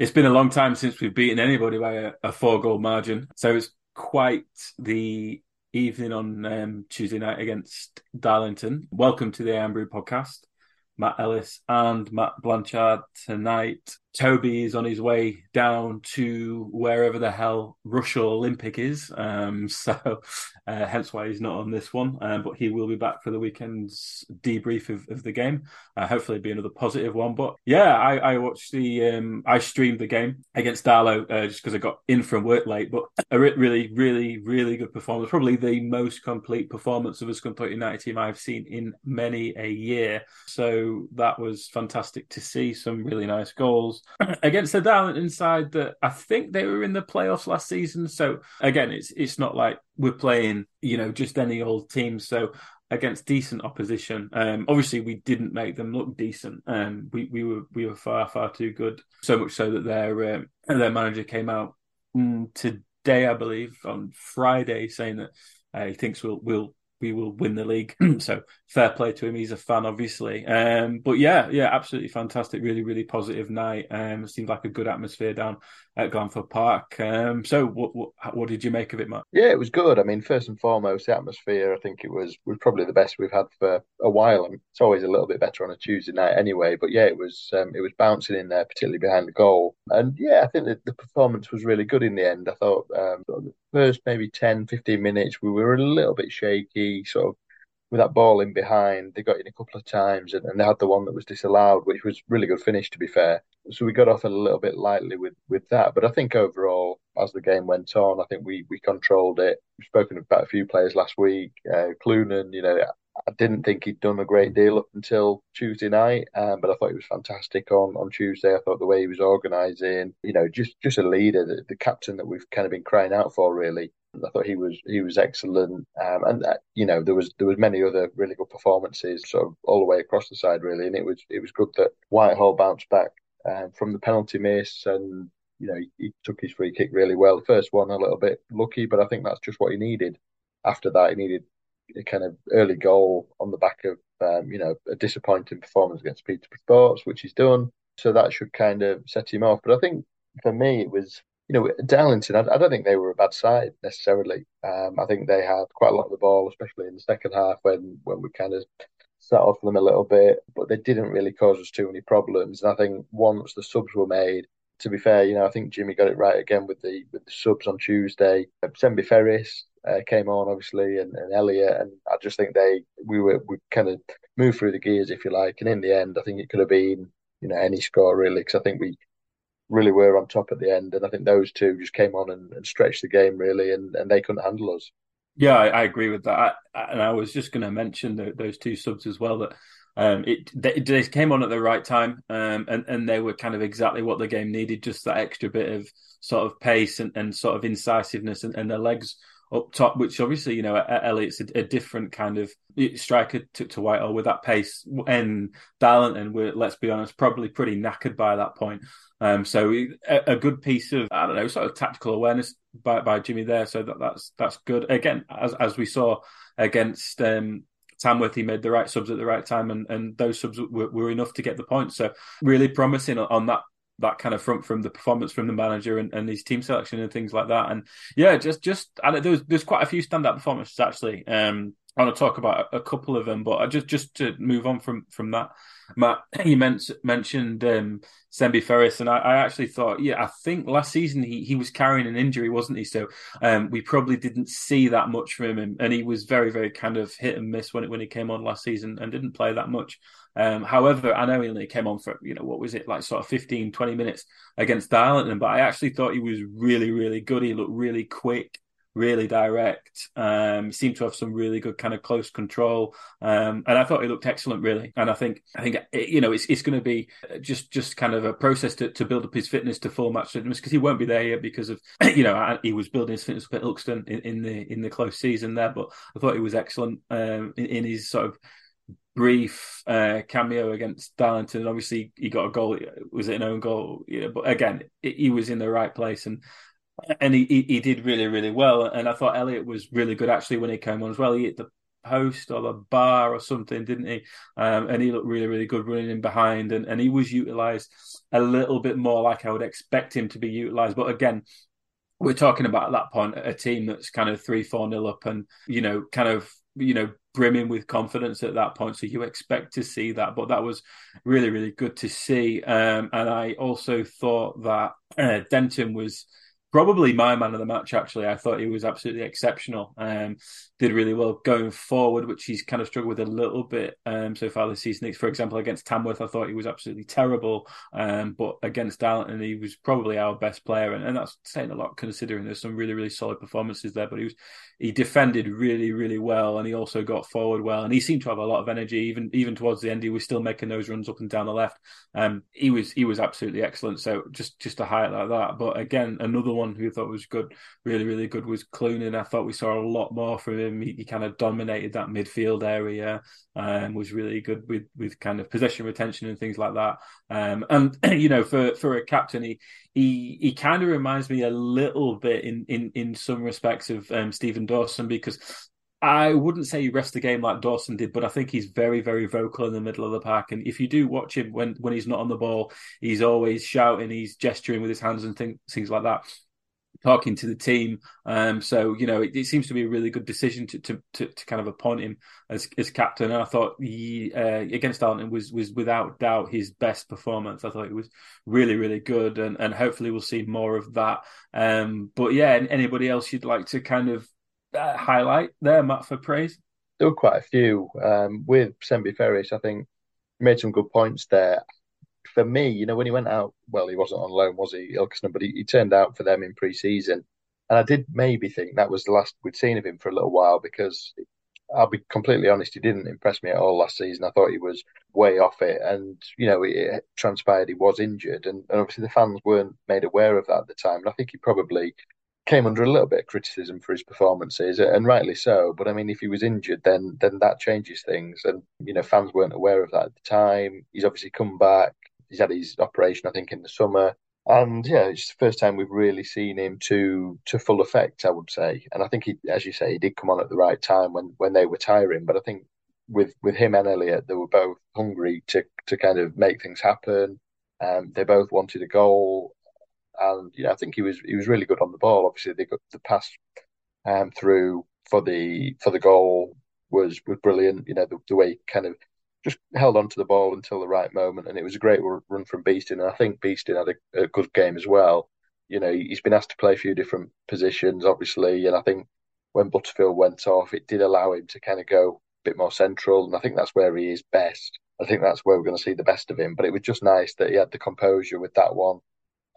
It's been a long time since we've beaten anybody by a, a four goal margin. So it's quite the evening on um, Tuesday night against Darlington. Welcome to the Iron Brew podcast. Matt Ellis and Matt Blanchard tonight. Toby is on his way down to wherever the hell Rushall Olympic is. Um, so, uh, hence why he's not on this one. Um, but he will be back for the weekend's debrief of, of the game. Uh, hopefully, be another positive one. But yeah, I, I watched the, um, I streamed the game against Darlow uh, just because I got in from work late. But a really, really, really good performance. Probably the most complete performance of a Scunthorpe United team I've seen in many a year. So that was fantastic to see. Some really nice goals against the Darlington side that I think they were in the playoffs last season. So again, it's it's not like we're playing, you know, just any old team. So against decent opposition. Um, obviously, we didn't make them look decent. Um, we we were we were far far too good. So much so that their um, their manager came out mm, today, I believe, on Friday, saying that uh, he thinks we'll we'll we will win the league. so fair play to him. He's a fan, obviously. Um, but yeah, yeah, absolutely fantastic. Really, really positive night. Um, it seemed like a good atmosphere down at Glanford Park. Um, so what, what, what did you make of it, Matt? Yeah, it was good. I mean, first and foremost, the atmosphere. I think it was was probably the best we've had for a while. It's always a little bit better on a Tuesday night anyway. But yeah, it was um, it was bouncing in there, particularly behind the goal. And yeah, I think that the performance was really good in the end. I thought um, the first maybe 10, 15 minutes we were a little bit shaky, sort of with that ball in behind, they got in a couple of times and, and, they had the one that was disallowed, which was really good finish to be fair. So we got off a little bit lightly with with that. But I think overall, as the game went on, I think we we controlled it. We've spoken about a few players last week. Uh, Clunan, you know, I didn't think he'd done a great deal up until Tuesday night, um, but I thought he was fantastic on, on Tuesday. I thought the way he was organising, you know, just just a leader, the, the captain that we've kind of been crying out for, really. I thought he was he was excellent, um, and uh, you know there was there was many other really good performances, sort of all the way across the side really, and it was it was good that Whitehall bounced back um, from the penalty miss, and you know he, he, took his free kick really well. The first one a little bit lucky, but I think that's just what he needed. After that, he needed kind of early goal on the back of um, you know a disappointing performance against Peterborough Sports, which he's done. So that should kind of set him off. But I think for me, it was you know, Darlington, I, I, don't think they were a bad side necessarily. Um, I think they had quite a lot of the ball, especially in the second half when when we kind of set off them a little bit, but they didn't really cause us too many problems. And I think once the subs were made, to be fair, you know, I think Jimmy got it right again with the with the subs on Tuesday. Sembi Ferris uh, came on obviously, and, and Elliot, and I just think they we were we kind of moved through the gears if you like, and in the end, I think it could have been you know any score really because I think we really were on top at the end. And I think those two just came on and, and stretched the game really, and, and they couldn't handle us. Yeah, I, I agree with that. I, and I was just going to mention the, those two subs as well. That um, it they, they, came on at the right time, um, and and they were kind of exactly what the game needed. Just that extra bit of sort of pace and, and sort of incisiveness, and, and their legs up top, which obviously, you know, Elliott's a, a different kind of striker to, to Whitehall with that pace. And talent, and we're, let's be honest, probably pretty knackered by that point. Um, so a, a, good piece of, I don't know, sort of tactical awareness by, by Jimmy there. So that, that's that's good. Again, as, as we saw against um, Tamworth, he made the right subs at the right time, and, and those subs were, were enough to get the point. So really promising on that that kind of front from the performance from the manager and, and his team selection and things like that. And yeah, just just and there's there's quite a few standout performances actually. Um, I want to talk about a, couple of them, but I just just to move on from from that, Matt, you mentioned um, Sembi Ferris, and I, I, actually thought, yeah, I think last season he, he was carrying an injury, wasn't he? So um, we probably didn't see that much from him, and he was very very kind of hit and miss when it, when he came on last season and didn't play that much. Um, however, I know he only came on for, you know, what was it, like sort of 15, 20 minutes against Darlington, but I actually thought he was really, really good. He looked really quick. Really direct. Um, seemed to have some really good kind of close control, um, and I thought he looked excellent, really. And I think I think you know it's it's going to be just just kind of a process to, to build up his fitness to full match fitness because he won't be there yet because of you know he was building his fitness at Ilkeston in, in the in the close season there, but I thought he was excellent um, in, in his sort of brief uh, cameo against Darlington. Obviously, he got a goal. Was it an own goal? Yeah, but again, he was in the right place and and he, he, he did really really well. And I thought Elliot was really good actually when he came on as well. He hit the post or the bar or something, didn't he? Um, and he looked really really good running in behind, and, and he was utilised a little bit more like I would expect him to be utilised. But again. We're talking about at that point a team that's kind of three, four nil up, and you know, kind of you know brimming with confidence at that point. So you expect to see that, but that was really, really good to see. Um, and I also thought that uh, Denton was probably my man of the match. Actually, I thought he was absolutely exceptional. Um, did really well going forward, which he's kind of struggled with a little bit um, so far this season. For example, against Tamworth, I thought he was absolutely terrible. Um, but against Darlington, he was probably our best player, and, and that's saying a lot considering there's some really, really solid performances there. But he was he defended really, really well, and he also got forward well, and he seemed to have a lot of energy. Even even towards the end, he was still making those runs up and down the left. Um, he was he was absolutely excellent. So just just to highlight that. But again, another one who I thought was good, really, really good was Clunan. I thought we saw a lot more from him. He, he kind of dominated that midfield area, and um, was really good with with kind of possession retention and things like that. Um, and you know, for for a captain, he he he kind of reminds me a little bit in in in some respects of um, Stephen Dawson because I wouldn't say he refs the game like Dawson did, but I think he's very, very vocal in the middle of the park. And if you do watch him when when he's not on the ball, he's always shouting, he's gesturing with his hands and things things like that talking to the team. Um, so you know, it, it, seems to be a really good decision to to, to, to kind of appoint him as as captain. And I thought he uh, against Darlington was was without doubt his best performance. I thought it was really really good, and and hopefully we'll see more of that. Um, but yeah, anybody else you'd like to kind of uh, highlight there, Matt, for praise? There were quite a few um, with Sembi Ferris. I think made some good points there for me, you know, when he went out, well, he wasn't on loan, was he, Ilkeston? But he, he turned out for them in pre-season, and I did maybe think that was the last we'd seen of him for a little while because I'll be completely honest, he didn't impress me at all last season. I thought he was way off it, and you know, it transpired he was injured, and, and obviously the fans weren't made aware of that at the time. And I think he probably came under a little bit of criticism for his performances, and rightly so. But I mean, if he was injured, then then that changes things, and you know, fans weren't aware of that at the time. He's obviously come back he's had his operation, I think, in the summer. And yeah, it's the first time we've really seen him to to full effect, I would say. And I think he, as you say, he did come on at the right time when when they were tiring. But I think with with him and Elliott, they were both hungry to to kind of make things happen. Um, they both wanted a goal, and you know, I think he was he was really good on the ball. Obviously, they got the pass um, through for the for the goal was was brilliant. You know, the, the way he kind of just held on to the ball until the right moment, and it was a great run from Beestin. And I think Beestin had a, a, good game as well. You know, he's been asked to play a few different positions, obviously, and I think when Butterfield went off, it did allow him to kind of go a bit more central, and I think that's where he is best. I think that's where we're going to see the best of him. But it was just nice that he had the composure with that one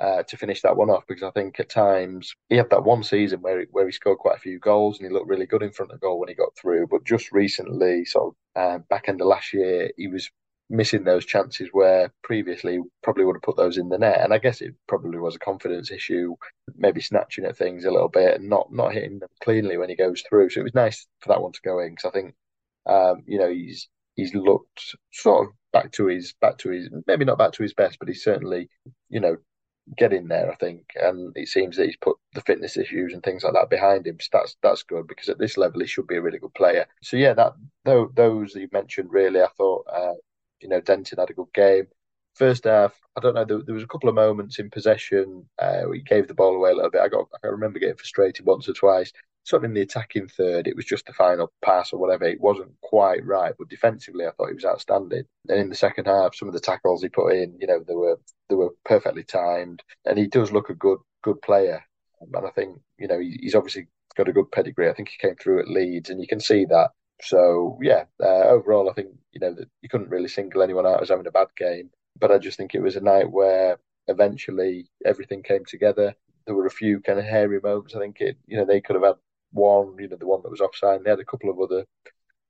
uh, to finish that one off because I think at times he had that one season where he, where he scored quite a few goals and he looked really good in front of goal when he got through. But just recently, sort of uh, back end of last year, he was missing those chances where previously probably would have put those in the net. And I guess it probably was a confidence issue, maybe snatching at things a little bit and not not hitting them cleanly when he goes through. So it was nice for that one to go in because I think um, you know he's he's looked sort of back to his back to his maybe not back to his best, but he's certainly you know get in there, I think. And it seems that he's put the fitness issues and things like that behind him. So that's that's good because at this level he should be a really good player. So yeah, that those that you mentioned really, I thought uh, you know Denton had a good game. First half, I don't know. There, there was a couple of moments in possession. Uh, he gave the ball away a little bit. I got, I remember getting frustrated once or twice of in the attacking third, it was just the final pass or whatever. It wasn't quite right, but defensively, I thought he was outstanding. And in the second half, some of the tackles he put in, you know, they were they were perfectly timed, and he does look a good good player. And I think you know he's obviously got a good pedigree. I think he came through at Leeds, and you can see that. So yeah, uh, overall, I think you know that you couldn't really single anyone out as having a bad game, but I just think it was a night where eventually everything came together there were a few kind of hairy moments. I think it, you know, they could have had one, you know, the one that was offside. They had a couple of other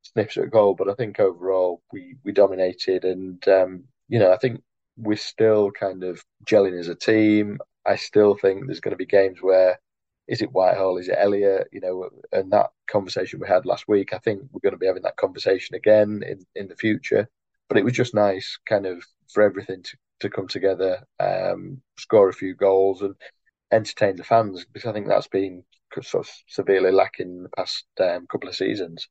sniffs at goal, but I think overall we we dominated, and um, you know, I think we're still kind of gelling as a team. I still think there's going to be games where is it Whitehall, is it Elliot, you know, and that conversation we had last week. I think we're going to be having that conversation again in in the future. But it was just nice, kind of, for everything to to come together, um, score a few goals, and entertain the fans because I think that's been sort of severely lacking in the past um, couple of seasons.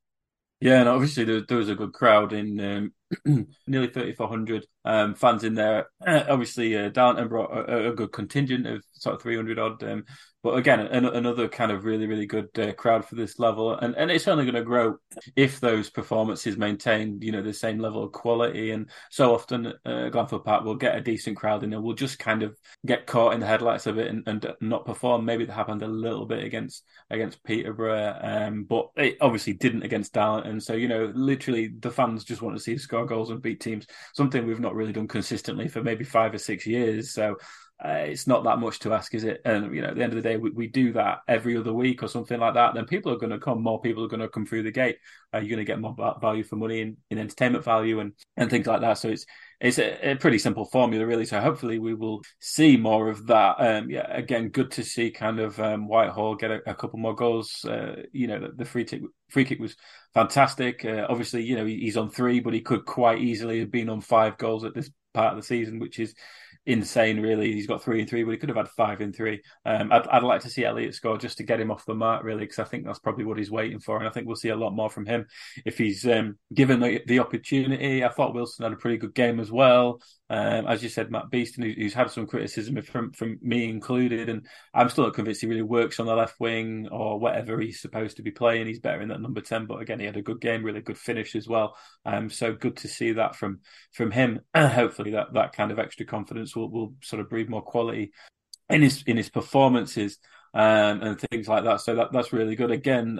Yeah, and obviously there, there was a good crowd in um, nearly 3,400 um, fans in there. Obviously, uh, Darlington brought a, a, good contingent of sort of 300 odd. Um, but again, an, another kind of really, really good uh, crowd for this level, and and it's only going to grow if those performances maintain, you know, the same level of quality. And so often, uh, Park will get a decent crowd, and we'll just kind of get caught in the headlights of it and, and not perform. Maybe that happened a little bit against against Peterborough, um, but it obviously didn't against Darlington. So you know, literally, the fans just want to see a score goals and beat teams. Something we've not really done consistently for maybe five or six years. So uh, it's not that much to ask, is it? And you know, at the end of the day, we, we do that every other week or something like that. Then people are going to come, more people are going to come through the gate. Uh, you're going to get more value for money in, in entertainment value and and things like that. So it's it's a, a, pretty simple formula, really. So hopefully we will see more of that. Um, yeah, again, good to see kind of um, Whitehall get a, a, couple more goals. Uh, you know, the, the, free kick free kick was fantastic. Uh, obviously, you know he, he's on three, but he could quite easily have been on five goals at this part of the season, which is insane, really. He's got three and three, but he could have had five and three. Um, I'd, I'd like to see Elliott score just to get him off the mark, really, because I think that's probably what he's waiting for. And I think we'll see a lot more from him if he's um, given the, the, opportunity. I thought Wilson had a pretty good game as well. Um, as you said, Matt Beestin, who's had some criticism from from me included, and I'm still not convinced he really works on the left wing or whatever he's supposed to be playing. He's better in that number ten, but again, he had a good game, really good finish as well. Um, so good to see that from from him. Hopefully, that that kind of extra confidence will will sort of breed more quality in his in his performances um, and things like that. So that that's really good. Again,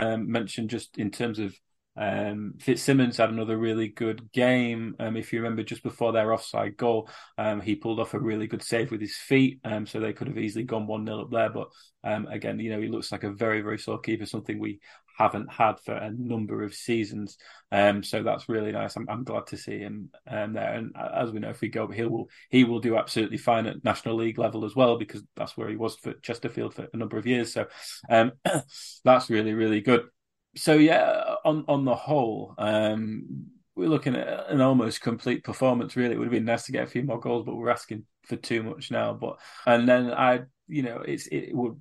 Um, mentioned just in terms of um, Fitzsimons had another really good game. Um, if you remember, just before their offside goal, um, he pulled off a really good save with his feet, um, so they could have easily gone one 0 up there. But um, again, you know, he looks like a very, very solid keeper, something we haven't had for a number of seasons. Um, so that's really nice. I'm, I'm glad to see him there. And as we know, if we go, he will he will do absolutely fine at National League level as well because that's where he was for Chesterfield for a number of years. So that's really, really good so yeah, on on the whole, um, we're looking at an almost complete performance. Really, it would have been nice to get a few more goals, but we're asking for too much now. But and then I, you know, it's it would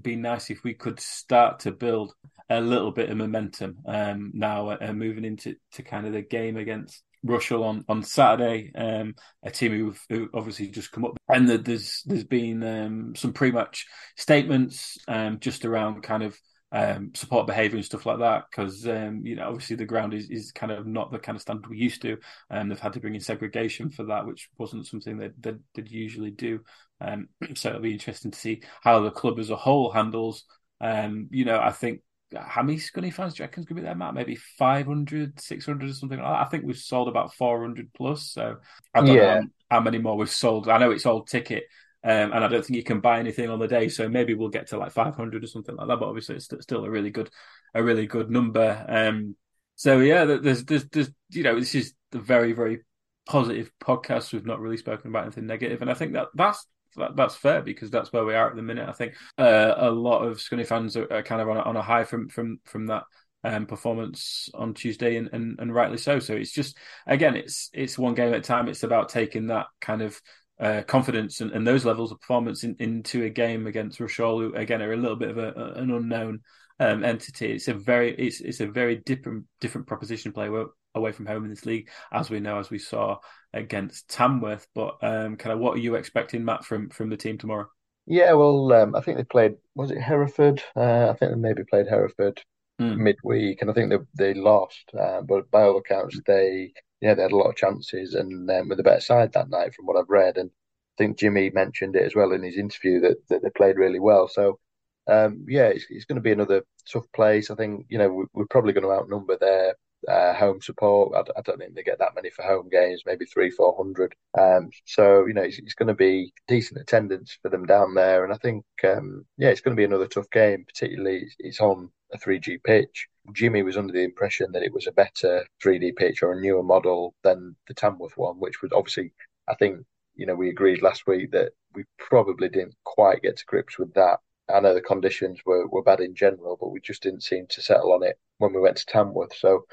be nice if we could start to build a little bit of momentum um, now, uh, moving into to kind of the game against Rushall on on Saturday. Um, a team who obviously just come up, and there's there's been um, some pre-match statements um, just around kind of um, support behaviour and stuff like that. Because um, you know, obviously the ground is, is kind of not the kind of standard we used to, and um, they've had to bring in segregation for that, which wasn't something that that they'd usually do. Um, so it'll be interesting to see how the club as a whole handles. Um, you know, I think how many Scunny fans do you reckon's going to be there, Matt? Maybe 500, 600 or something like that. I think we've sold about 400 plus. So I don't yeah. know how, many more we've sold. I know it's all ticket, um, and I don't think you can buy anything on the day. So maybe we'll get to like 500 or something like that. But obviously, it's still a really good, a really good number. Um, so yeah, there's, there's, there's, you know, this is a very, very positive podcast. We've not really spoken about anything negative, and I think that that's that, that's fair because that's where we are at the minute. I think uh, a lot of Scunny fans are, are kind of on a, on a high from from from that um, performance on Tuesday, and, and and rightly so. So it's just again, it's it's one game at a time. It's about taking that kind of uh, confidence and, and, those levels of performance in, into a game against Rushall, who again are a little bit of a, an unknown um, entity. It's a very it's it's a very different different proposition play away from home in this league, as we know, as we saw against Tamworth. But um, kind of what are you expecting, Matt, from from the team tomorrow? Yeah, well, um, I think they played. Was it Hereford? Uh, I think they maybe played Hereford mm. midweek, and I think they they lost. Uh, but by all accounts, they yeah they had a lot of chances and um, with a better side that night, from what I've read. And I think Jimmy mentioned it as well in his interview that that they played really well. So um, yeah, it's, it's going to be another tough place. I think you know we, we're probably going to outnumber their uh, home support. I, I, don't think they get that many for home games, maybe three, four hundred. Um, so you know it's, it's, going to be decent attendance for them down there, and I think um, yeah, it's going to be another tough game. Particularly, it's on a 3G pitch. Jimmy was under the impression that it was a better 3G pitch or a newer model than the Tamworth one, which was obviously I think you know we agreed last week that we probably didn't quite get to grips with that I know the conditions were, were bad in general, but we just didn't seem to settle on it when we went to Tamworth. So,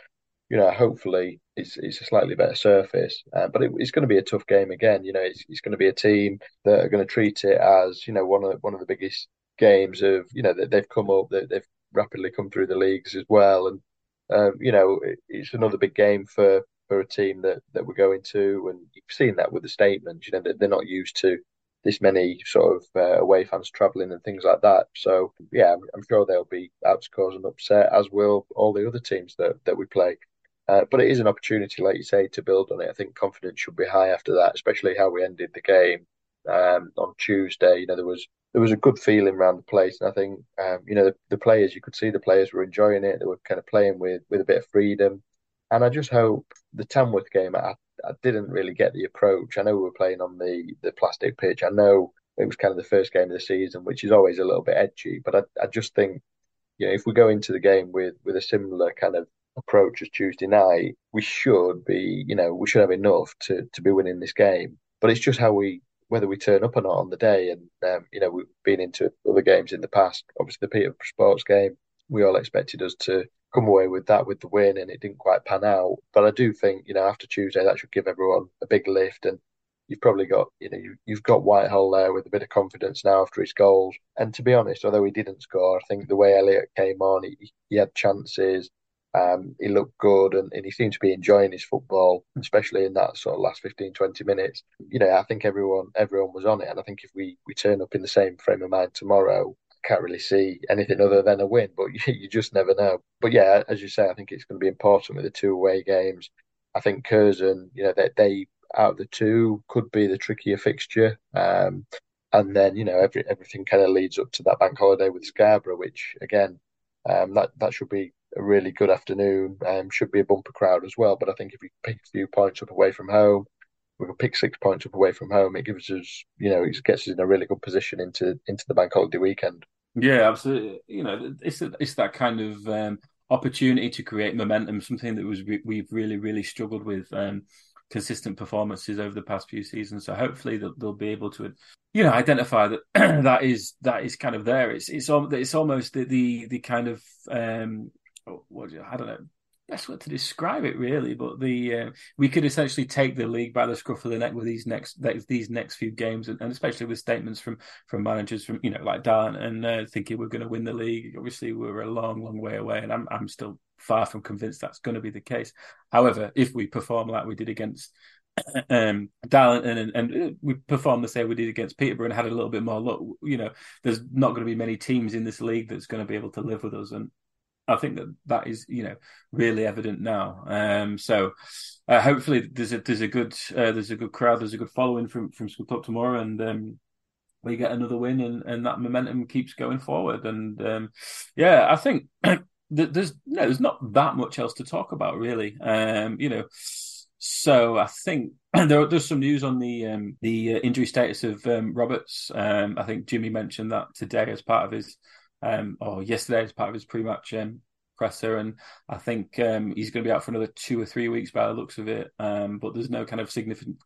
you know, hopefully it's it's a slightly better surface, uh, but it, it's going to be a tough game again. You know, it's, it's going to be a team that are going to treat it as you know one of the, one of the biggest games of you know that they've come up that they've rapidly come through the leagues as well, and um, you know it, it's another big game for for a team that that we're going to, and you've seen that with the statements. You know, that they're not used to this many sort of uh, away fans travelling and things like that. So yeah, I'm, I'm, sure they'll be out to cause an upset, as will all the other teams that that we play. Uh, but it is an opportunity, like you say, to build on it. I think confidence should be high after that, especially how we ended the game um, on Tuesday. You know, there was there was a good feeling around the place, and I think um, you know the, the players. You could see the players were enjoying it. They were kind of playing with with a bit of freedom, and I just hope the Tamworth game. I, I didn't really get the approach. I know we were playing on the the plastic pitch. I know it was kind of the first game of the season, which is always a little bit edgy. But I, I just think, you know, if we go into the game with with a similar kind of approach as Tuesday night, we should be, you know, we should have enough to to be winning this game. But it's just how we whether we turn up or not on the day. And um, you know, we've been into other games in the past. Obviously, the Peter Sports game, we all expected us to come away with that with the win, and it didn't quite pan out. But I do think you know after Tuesday that should give everyone a big lift, and you've probably got you know you, you've got Whitehall there with a bit of confidence now after his goals. And to be honest, although he didn't score, I think the way Elliot came on, he, he had chances. Um, he looked good and, and he seemed to be enjoying his football, especially in that sort of last 15, 20 minutes. You know, I think everyone everyone was on it. And I think if we, we turn up in the same frame of mind tomorrow, I can't really see anything other than a win, but you, you just never know. But yeah, as you say, I think it's going to be important with the two away games. I think Curzon, you know, that they, they, out of the two could be the trickier fixture. Um, and then you know every, everything kind of leads up to that bank holiday with Scarborough, which again, um, that that should be a really good afternoon. Um, should be a bumper crowd as well. But I think if we pick a few points up away from home, we can pick six points up away from home. It gives us, you know, it gets us in a really good position into into the bank holiday weekend. Yeah, absolutely. You know, it's it's that kind of um, opportunity to create momentum, something that was we've really really struggled with. Um, consistent performances over the past few seasons. So hopefully they'll, they'll be able to, you know, identify that that is that is kind of there. It's it's it's almost the the, the kind of um, what I don't know best way to describe it really but the uh, we could essentially take the league by the scruff of the neck with these next these next few games and, and especially with statements from from managers from you know like Dan and uh, thinking we're going to win the league. Obviously we're a long long way away and I'm I'm still far from convinced that's going to be the case. However if we perform like we did against um Darlington and, and we performed the same we did against Peterborough and had a little bit more luck you know there's not going to be many teams in this league that's going to be able to live with us and I think that that is you know really evident now. Um, so uh, hopefully there's a there's a good uh, there's a good crowd there's a good following from from Scunthorpe tomorrow and um, we get another win and, and that momentum keeps going forward and um, yeah I think there's no, there's not that much else to talk about really. Um, you know. So I think there, there's some news on the um, the uh, injury status of um, Roberts. I think Jimmy mentioned that today as part of his um, or yesterday as part of his pre-match um, presser, and I think um, he's going to be out for another two or three weeks by the looks of it. Um, but there's no kind of significant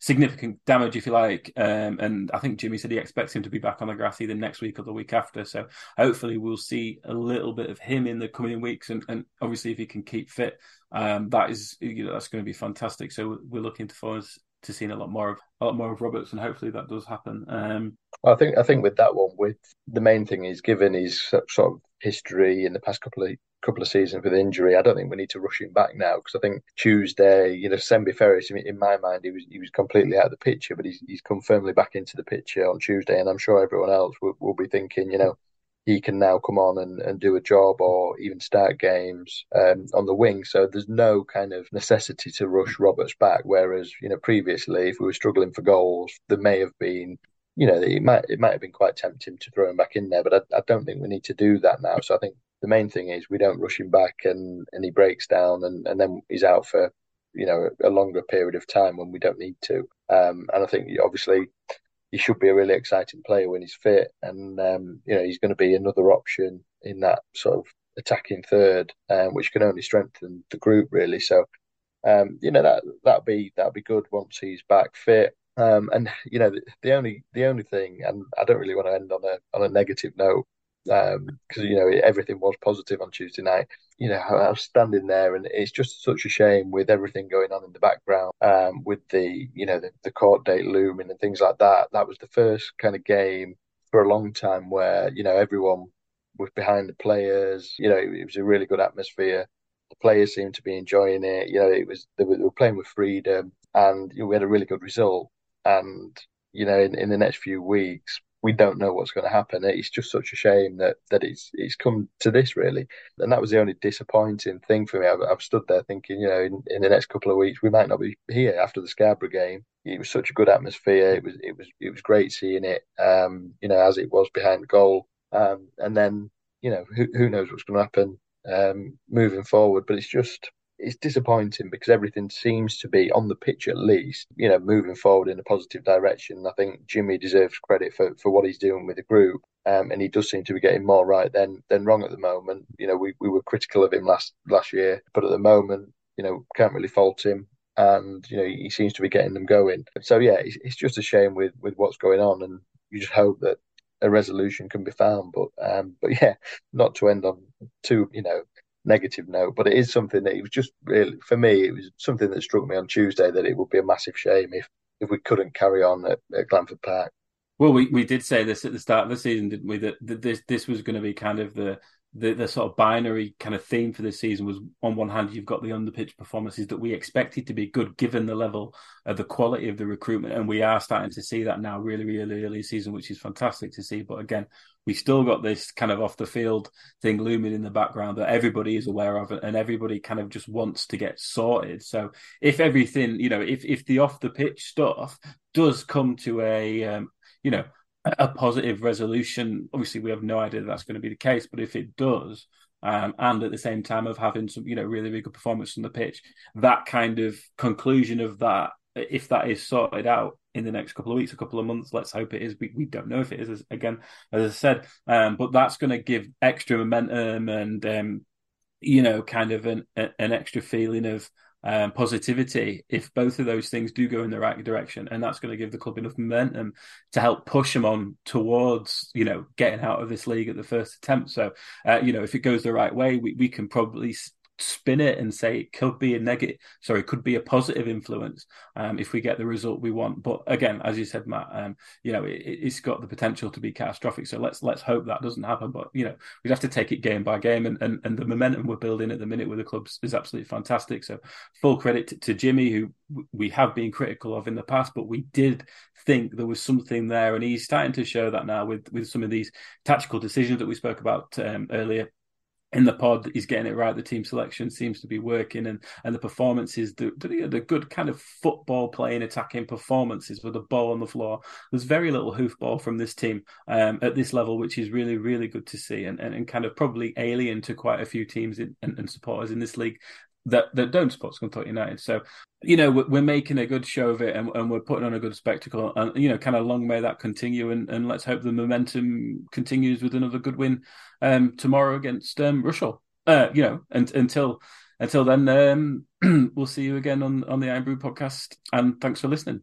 significant damage, if you like. Um, and I think Jimmy said he expects him to be back on the grass either next week or the week after. So hopefully we'll see a little bit of him in the coming weeks, and, and obviously if he can keep fit, um, that is you know, that's going to be fantastic. So we're looking forward to seeing a lot more of a lot more of Roberts, and hopefully that does happen. Um, I think I think with that one, with the main thing is given his sort of history in the past couple of couple of seasons with injury, I don't think we need to rush him back now because I think Tuesday, you know, Sembi Ferris, in my mind, he was he was completely out of the picture, but he's he's come firmly back into the picture on Tuesday, and I'm sure everyone else will, will be thinking, you know, he can now come on and, and do a job or even start games um, on the wing. So there's no kind of necessity to rush Roberts back. Whereas, you know, previously, if we were struggling for goals, there may have been, you know, it might it might have been quite tempting to throw him back in there. But I, I don't think we need to do that now. So I think the main thing is we don't rush him back and, and he breaks down and, and then he's out for, you know, a longer period of time when we don't need to. Um, and I think obviously he should be a really exciting player when he's fit, and um, you know he's going to be another option in that sort of attacking third, um, which can only strengthen the group really. So, um, you know that that'll be that'll be good once he's back fit. Um, and you know the, the, only the only thing, and I don't really want to end on a on a negative note, because um, you know everything was positive on Tuesday night. You know, I was standing there, and it's just such a shame with everything going on in the background, um, with the you know the, the court date looming and things like that. That was the first kind of game for a long time where you know everyone was behind the players. You know, it, it was a really good atmosphere. The players seemed to be enjoying it. You know, it was they were, they were playing with freedom, and you know, we had a really good result. And you know, in, in the next few weeks, we don't know what's going to happen. It's just such a shame that that it's it's come to this really, and that was the only disappointing thing for me. I've, I've stood there thinking, you know, in, in, the next couple of weeks we might not be here after the Scarborough game. It was such a good atmosphere. It was it was it was great seeing it, um, you know, as it was behind goal, um, and then you know who who knows what's going to happen um, moving forward. But it's just it's disappointing because everything seems to be on the pitch at least, you know, moving forward in a positive direction. I think Jimmy deserves credit for, for what he's doing with the group. Um, and he does seem to be getting more right than than wrong at the moment. You know, we, we were critical of him last last year, but at the moment, you know, can't really fault him. And you know, he seems to be getting them going. So yeah, it's, it's just a shame with with what's going on, and you just hope that a resolution can be found. But um, but yeah, not to end on too you know negative note, but it is something that it was just really for me. It was something that struck me on Tuesday that it would be a massive shame if if we couldn't carry on at, at Glanford Park. Well, we, we did say this at the start of the season, didn't we? That, that this this was going to be kind of the the, the sort of binary kind of theme for this season was on one hand you've got the on the pitch performances that we expected to be good given the level of the quality of the recruitment and we are starting to see that now really really early season which is fantastic to see. But again we still got this kind of off the field thing looming in the background that everybody is aware of and everybody kind of just wants to get sorted. So if everything you know if if the off the pitch stuff does come to a um, you know a positive resolution. Obviously, we have no idea that that's going to be the case, but if it does, um, and at the same time of having some, you know, really, really good performance on the pitch, that kind of conclusion of that, if that is sorted out in the next couple of weeks, a couple of months, let's hope it is. We, we don't know if it is, as, again, as I said, um, but that's going to give extra momentum and, um, you know, kind of an, an extra feeling of um, positivity if both of those things do go in the right direction, and that's going to give the club enough momentum to help push them on towards you know getting out of this league at the first attempt. So uh, you know if it goes the right way, we we can probably spin it and say it could be a negative sorry could be a positive influence um, if we get the result we want. But again as you said matt um, you know it, has got the potential to be catastrophic. So let's let's hope that doesn't happen. But you know we'd have to take it game by game. And, and and the momentum we're building at the minute with the clubs is absolutely fantastic. So full credit to, to jimmy who we have been critical of in the past but we did think there was something there. And he's starting to show that now with with some of these tactical decisions that we spoke about um, earlier in the pod he's getting it right. The team selection seems to be working, and and the performances, the the, the good kind of football playing, attacking performances with the ball on the floor. There's very little hoofball from this team um, at this level, which is really really good to see, and, and, and kind of probably alien to quite a few teams in, and, and supporters in this league that that don't support Scunthorpe United. So, you know, we're, making a good show of it, and, and, we're putting on a good spectacle. And you know, kind of long may that continue, and, and let's hope the momentum continues with another good win um, tomorrow against um, Rushall. uh, you know, and, until until then, um, we'll see you again on on the Iron Brew podcast. And thanks for listening.